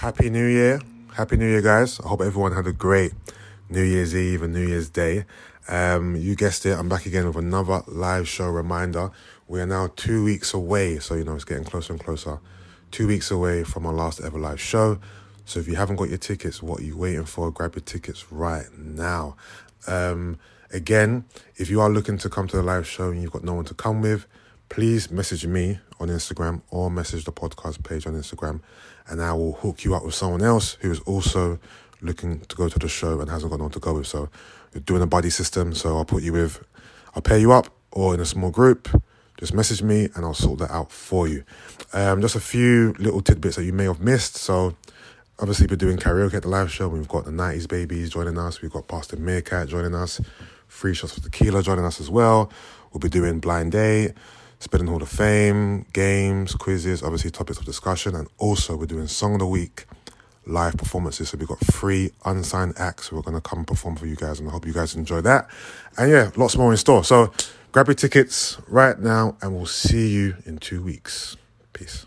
Happy New Year. Happy New Year, guys. I hope everyone had a great New Year's Eve and New Year's Day. Um, you guessed it, I'm back again with another live show reminder. We are now two weeks away, so you know it's getting closer and closer. Two weeks away from our last ever live show. So if you haven't got your tickets, what are you waiting for? Grab your tickets right now. Um, again, if you are looking to come to the live show and you've got no one to come with, please message me on Instagram or message the podcast page on Instagram, and I will hook you up with someone else who is also looking to go to the show and hasn't got no to go with. So we're doing a buddy system. So I'll put you with, I'll pair you up or in a small group. Just message me and I'll sort that out for you. Um, just a few little tidbits that you may have missed. So obviously we're doing karaoke at the live show. We've got the 90s babies joining us. We've got Pastor Meerkat joining us. Free shots for tequila joining us as well. We'll be doing blind date. Spinning Hall of Fame, games, quizzes, obviously topics of discussion, and also we're doing Song of the Week live performances. So we've got three unsigned acts who are going to come perform for you guys, and I hope you guys enjoy that. And yeah, lots more in store. So grab your tickets right now, and we'll see you in two weeks. Peace.